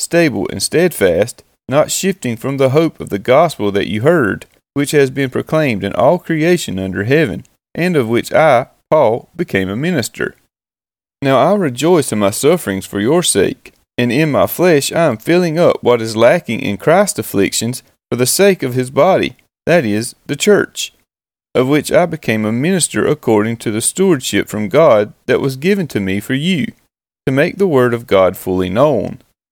stable and steadfast, not shifting from the hope of the gospel that you heard, which has been proclaimed in all creation under heaven, and of which I, Paul, became a minister. Now I rejoice in my sufferings for your sake, and in my flesh I am filling up what is lacking in Christ's afflictions for the sake of his body, that is, the church of which I became a minister according to the stewardship from God that was given to me for you, to make the word of God fully known,